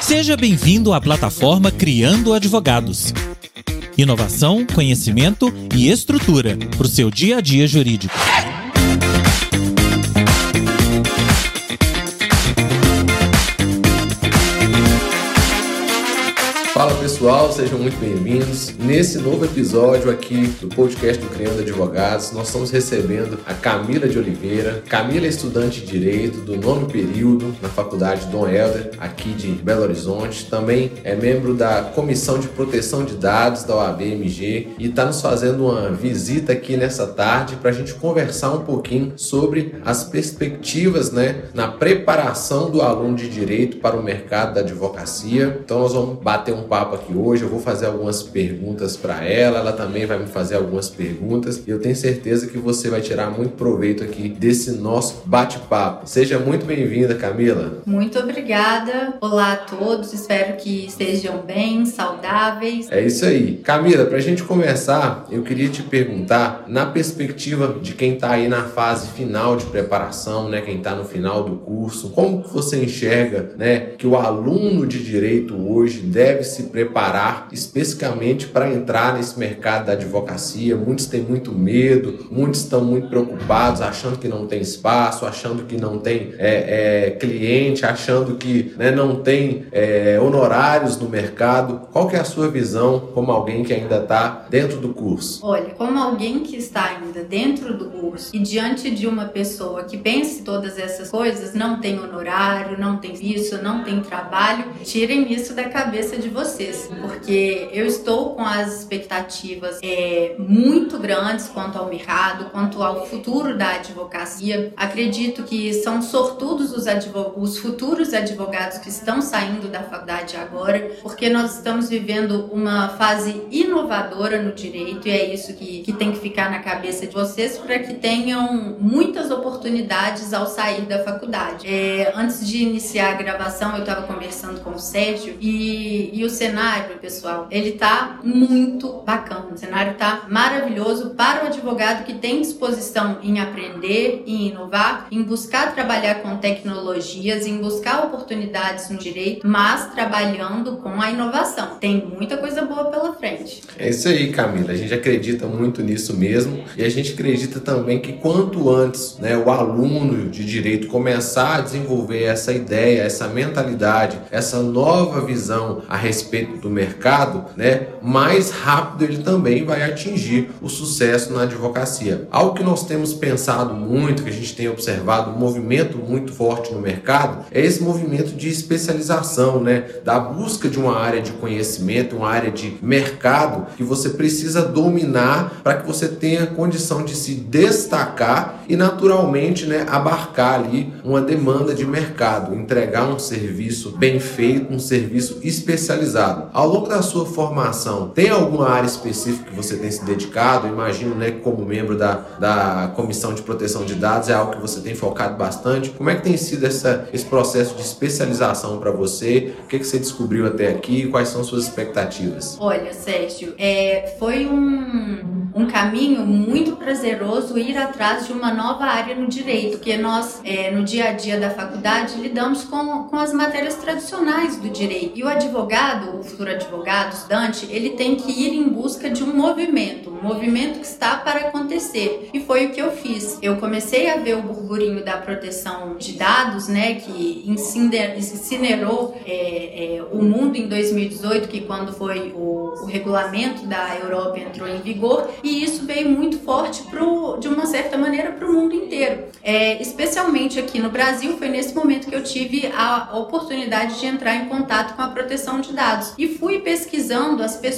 Seja bem-vindo à plataforma Criando Advogados. Inovação, conhecimento e estrutura para o seu dia a dia jurídico. Pessoal, sejam muito bem-vindos. Nesse novo episódio aqui do podcast do Criando Advogados, nós estamos recebendo a Camila de Oliveira. Camila é estudante de Direito do nono período na Faculdade Dom Helder, aqui de Belo Horizonte. Também é membro da Comissão de Proteção de Dados da OAB-MG e está nos fazendo uma visita aqui nessa tarde para a gente conversar um pouquinho sobre as perspectivas né, na preparação do aluno de Direito para o mercado da advocacia. Então nós vamos bater um papo aqui hoje. Eu vou fazer algumas perguntas para ela, ela também vai me fazer algumas perguntas e eu tenho certeza que você vai tirar muito proveito aqui desse nosso bate-papo. Seja muito bem-vinda, Camila. Muito obrigada. Olá a todos, espero que estejam bem, saudáveis. É isso aí. Camila, para a gente começar, eu queria te perguntar, na perspectiva de quem está aí na fase final de preparação, né, quem está no final do curso, como você enxerga né, que o aluno de direito hoje deve se se preparar especificamente para entrar nesse mercado da advocacia. Muitos têm muito medo, muitos estão muito preocupados, achando que não tem espaço, achando que não tem é, é, cliente, achando que né, não tem é, honorários no mercado. Qual que é a sua visão como alguém que ainda está dentro do curso? Olha, como alguém que está ainda dentro do curso e diante de uma pessoa que pense todas essas coisas, não tem honorário, não tem isso, não tem trabalho, tirem isso da cabeça de vocês vocês, porque eu estou com as expectativas é, muito grandes quanto ao mercado, quanto ao futuro da advocacia. Acredito que são sortudos os, os futuros advogados que estão saindo da faculdade agora, porque nós estamos vivendo uma fase inovadora no direito e é isso que, que tem que ficar na cabeça de vocês para que tenham muitas oportunidades ao sair da faculdade. É, antes de iniciar a gravação, eu estava conversando com o Sérgio e, e o cenário, pessoal, ele tá muito bacana. O cenário tá maravilhoso para o advogado que tem disposição em aprender, em inovar, em buscar trabalhar com tecnologias, em buscar oportunidades no direito, mas trabalhando com a inovação. Tem muita coisa boa pela frente. É isso aí, Camila. A gente acredita muito nisso mesmo e a gente acredita também que quanto antes, né, o aluno de direito começar a desenvolver essa ideia, essa mentalidade, essa nova visão a respeito do mercado, né, mais rápido ele também vai atingir o sucesso na advocacia. Algo que nós temos pensado muito, que a gente tem observado um movimento muito forte no mercado, é esse movimento de especialização, né, da busca de uma área de conhecimento, uma área de mercado que você precisa dominar para que você tenha condição de se destacar e naturalmente, né, abarcar ali uma demanda de mercado, entregar um serviço bem feito, um serviço especializado ao longo da sua formação, tem alguma área específica que você tem se dedicado? Imagino, né, como membro da, da Comissão de Proteção de Dados é algo que você tem focado bastante. Como é que tem sido essa, esse processo de especialização para você? O que, que você descobriu até aqui? Quais são suas expectativas? Olha, Sérgio, é, foi um, um caminho muito prazeroso ir atrás de uma nova área no direito, porque nós, é, no dia a dia da faculdade, lidamos com, com as matérias tradicionais do direito. E o advogado, o futuro advogado, estudante, ele tem que ir em busca de um movimento, um movimento que está para acontecer. E foi o que eu fiz. Eu comecei a ver o burburinho da proteção de dados, né, que incinerou é, é, o mundo em 2018, que quando foi o, o, regulamento da Europa entrou em vigor, e isso veio muito forte pro, de uma certa maneira para o mundo inteiro. É, especialmente aqui no Brasil, foi nesse momento que eu tive a oportunidade de entrar em contato com a proteção de dados e fui pesquisando as pessoas,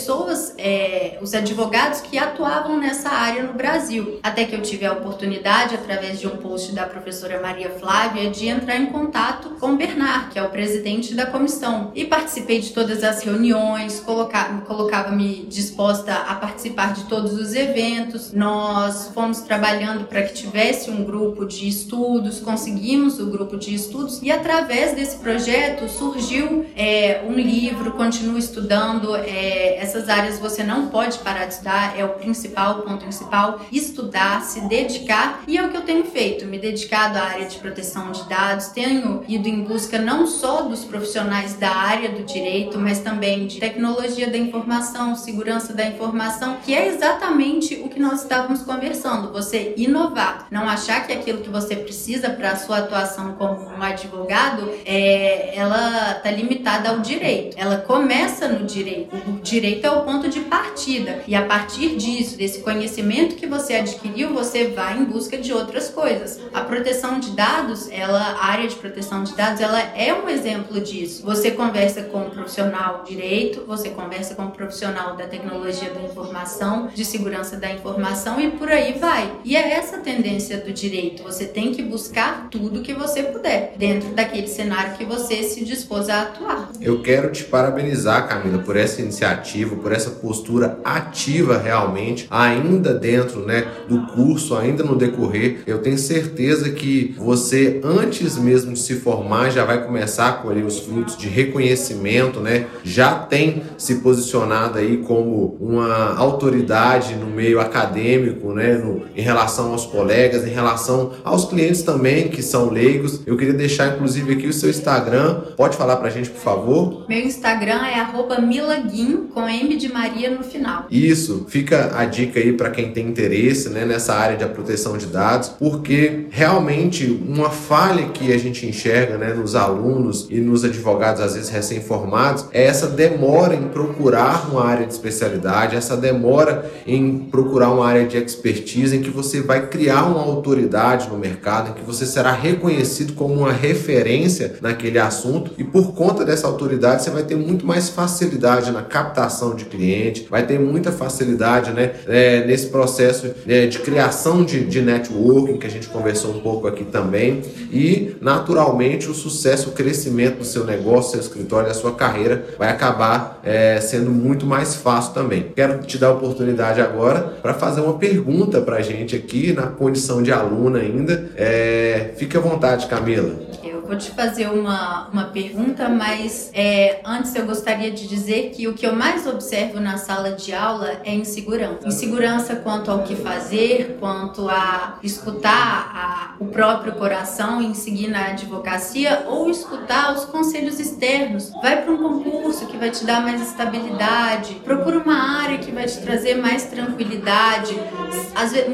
é, os advogados que atuavam nessa área no Brasil. Até que eu tive a oportunidade, através de um post da professora Maria Flávia, de entrar em contato com Bernard, que é o presidente da comissão. E participei de todas as reuniões, colocava-me disposta a participar de todos os eventos, nós fomos trabalhando para que tivesse um grupo de estudos, conseguimos o grupo de estudos e através desse projeto surgiu é, um livro, continuo estudando, é, essas áreas você não pode parar de estudar, é o principal, o ponto principal, estudar, se dedicar e é o que eu tenho feito, me dedicado à área de proteção de dados, tenho ido em busca não só dos profissionais da área do direito, mas também de tecnologia da informação, segurança da informação, que é exatamente o que nós estávamos conversando, você inovar, não achar que aquilo que você precisa para a sua atuação como um advogado, é, ela está limitada ao direito, ela começa no direito, o direito é o ponto de partida e a partir disso, desse conhecimento que você adquiriu, você vai em busca de outras coisas. A proteção de dados, ela, a área de proteção de dados, ela é um exemplo disso. Você conversa com um profissional direito, você conversa com um profissional da tecnologia da informação, de segurança da informação e por aí vai. E é essa tendência do direito. Você tem que buscar tudo que você puder dentro daquele cenário que você se dispôs a atuar. Eu quero te parabenizar, Camila, por essa iniciativa, por essa postura ativa realmente, ainda dentro né, do curso, ainda no decorrer. Eu tenho certeza que você, antes mesmo de se formar, já vai começar a colher os frutos de reconhecimento, né? Já tem se posicionado aí como uma autoridade no meio acadêmico, né? No, em relação aos colegas, em relação aos clientes também que são leigos. Eu queria deixar inclusive aqui o seu Instagram. Pode falar pra gente, por favor? Meu Instagram é milaguin com M de Maria no final. Isso, fica a dica aí para quem tem interesse né, nessa área de proteção de dados, porque realmente uma falha que a gente enxerga né, nos alunos e nos advogados, às vezes recém-formados, é essa demora em procurar uma área de especialidade, essa demora em procurar uma área de expertise em que você vai criar uma autoridade no mercado, em que você será reconhecido como uma referência naquele assunto e por conta dessa autoridade você vai ter muito mais facilidade na captação de cliente, vai ter muita facilidade né, é, nesse processo é, de criação de, de networking que a gente conversou um pouco aqui também e naturalmente o sucesso, o crescimento do seu negócio, seu escritório, da sua carreira vai acabar é, sendo muito mais fácil também. Quero te dar a oportunidade agora para fazer uma pergunta para a gente aqui na condição de aluna ainda. É, fique à vontade, Camila vou te fazer uma, uma pergunta, mas é, antes eu gostaria de dizer que o que eu mais observo na sala de aula é insegurança. Insegurança quanto ao que fazer, quanto a escutar a, o próprio coração em seguir na advocacia ou escutar os conselhos externos. Vai para um concurso que vai te dar mais estabilidade, procura uma área que vai te trazer mais tranquilidade.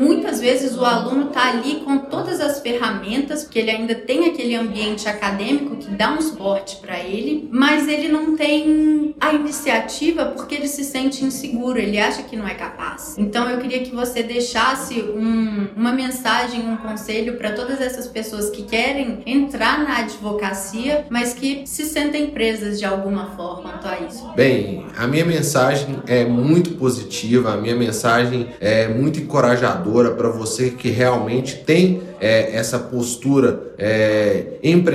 Muitas vezes o aluno está ali com todas as ferramentas, porque ele ainda tem aquele ambiente ambiente acadêmico que dá um suporte para ele, mas ele não tem a iniciativa porque ele se sente inseguro, ele acha que não é capaz. Então eu queria que você deixasse um, uma mensagem, um conselho para todas essas pessoas que querem entrar na advocacia, mas que se sentem presas de alguma forma quanto a isso. Bem, a minha mensagem é muito positiva, a minha mensagem é muito encorajadora para você que realmente tem é, essa postura é, empreendedora,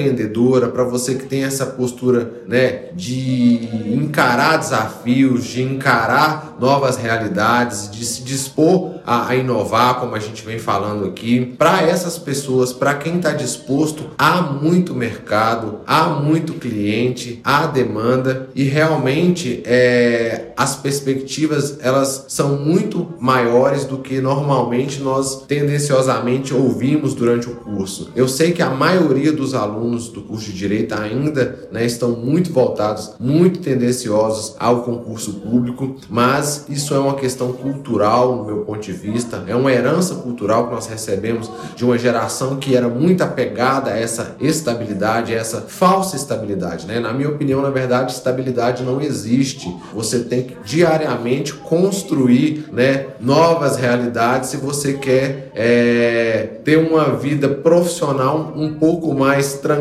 para você que tem essa postura né, de encarar desafios, de encarar novas realidades, de se dispor a, a inovar, como a gente vem falando aqui. Para essas pessoas, para quem está disposto, há muito mercado, há muito cliente, há demanda e realmente é, as perspectivas elas são muito maiores do que normalmente nós tendenciosamente ouvimos durante o curso. Eu sei que a maioria dos alunos do curso de direito ainda né, estão muito voltados, muito tendenciosos ao concurso público, mas isso é uma questão cultural no meu ponto de vista, é uma herança cultural que nós recebemos de uma geração que era muito apegada a essa estabilidade, a essa falsa estabilidade. Né? Na minha opinião, na verdade, estabilidade não existe. Você tem que diariamente construir né, novas realidades se você quer é, ter uma vida profissional um pouco mais tranquila,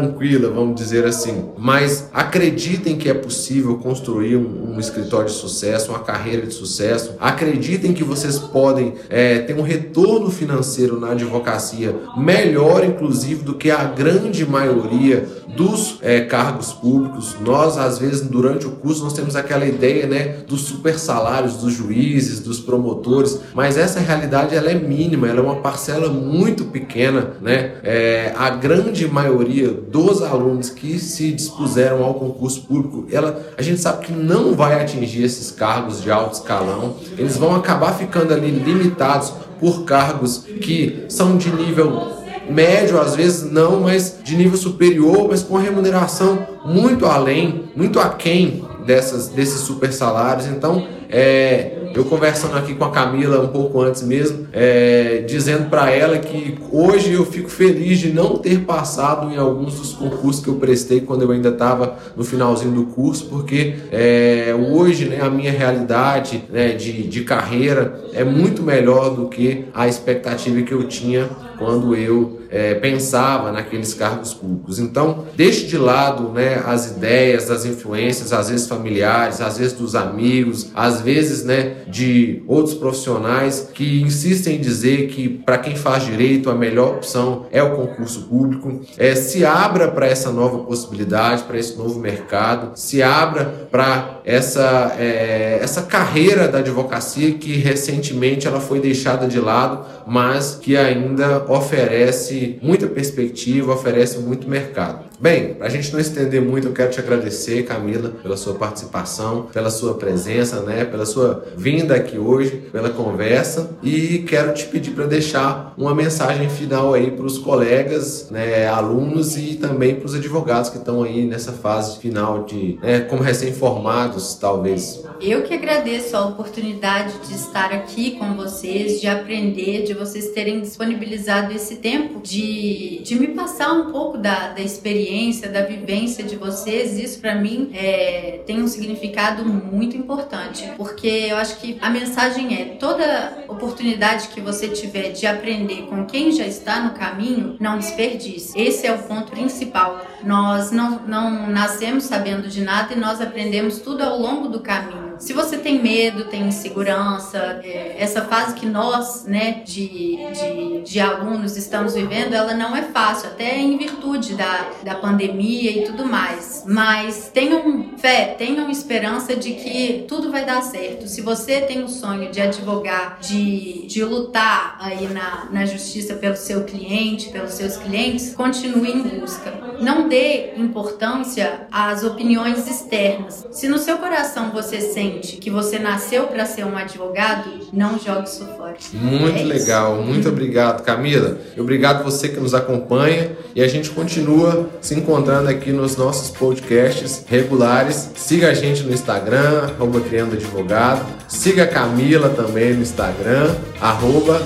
vamos dizer assim. Mas acreditem que é possível construir um, um escritório de sucesso, uma carreira de sucesso. Acreditem que vocês podem é, ter um retorno financeiro na advocacia melhor, inclusive, do que a grande maioria dos é, cargos públicos. Nós, às vezes, durante o curso, nós temos aquela ideia né, dos super salários dos juízes, dos promotores, mas essa realidade ela é mínima, ela é uma parcela muito pequena. Né? É, a grande maioria dos alunos que se dispuseram ao concurso público, ela, a gente sabe que não vai atingir esses cargos de alto escalão, eles vão acabar ficando ali limitados por cargos que são de nível médio, às vezes não, mas de nível superior, mas com remuneração muito além, muito aquém dessas, desses super salários. Então, é, eu conversando aqui com a Camila um pouco antes mesmo, é, dizendo para ela que hoje eu fico feliz de não ter passado em alguns dos concursos que eu prestei quando eu ainda estava no finalzinho do curso, porque é, hoje né, a minha realidade né, de, de carreira é muito melhor do que a expectativa que eu tinha quando eu é, pensava naqueles cargos públicos. Então, deixe de lado né, as ideias, as influências, às vezes familiares, às vezes dos amigos, às vezes né, de outros profissionais que insistem em dizer que para quem faz direito a melhor opção é o concurso público. É, se abra para essa nova possibilidade, para esse novo mercado, se abra para essa, é, essa carreira da advocacia que recentemente ela foi deixada de lado, mas que ainda oferece muita perspectiva, oferece muito mercado. Bem, para a gente não estender muito, eu quero te agradecer, Camila, pela sua participação, pela sua presença, né, pela sua vinda aqui hoje, pela conversa e quero te pedir para deixar uma mensagem final aí para os colegas, né, alunos e também para os advogados que estão aí nessa fase final de, né, como recém-formados, talvez. Eu que agradeço a oportunidade de estar aqui com vocês, de aprender, de vocês terem disponibilizado esse tempo, de, de me passar um pouco da, da experiência, da vivência de vocês. Isso para mim é, tem um significado muito importante, porque eu acho que a mensagem é toda oportunidade que você tiver de aprender com quem já está no caminho, não desperdice. Esse é o ponto principal. Nós não, não nascemos sabendo de nada e nós aprendemos tudo ao longo do caminho. Se você tem medo, tem insegurança, é, essa fase que nós, né, de, de, de, alunos estamos vivendo, ela não é fácil, até em virtude da, da pandemia e tudo mais. Mas tenham fé, tenham esperança de que tudo vai dar certo. Se você tem o sonho de advogar, de, de lutar aí na, na justiça pelo seu cliente, pelos seus clientes, continue em busca. Não dê importância às opiniões externas. Se no seu coração você sente que você nasceu para ser um advogado, não jogue isso fora. Muito é legal, muito obrigado, Camila. Obrigado você que nos acompanha e a gente continua se encontrando aqui nos nossos podcasts regulares. Siga a gente no Instagram, arroba Criando Advogado. Siga a Camila também no Instagram, arroba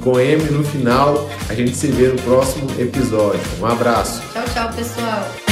com M no final. A gente se vê no próximo episódio. Um abraço. Tchau, tchau, pessoal.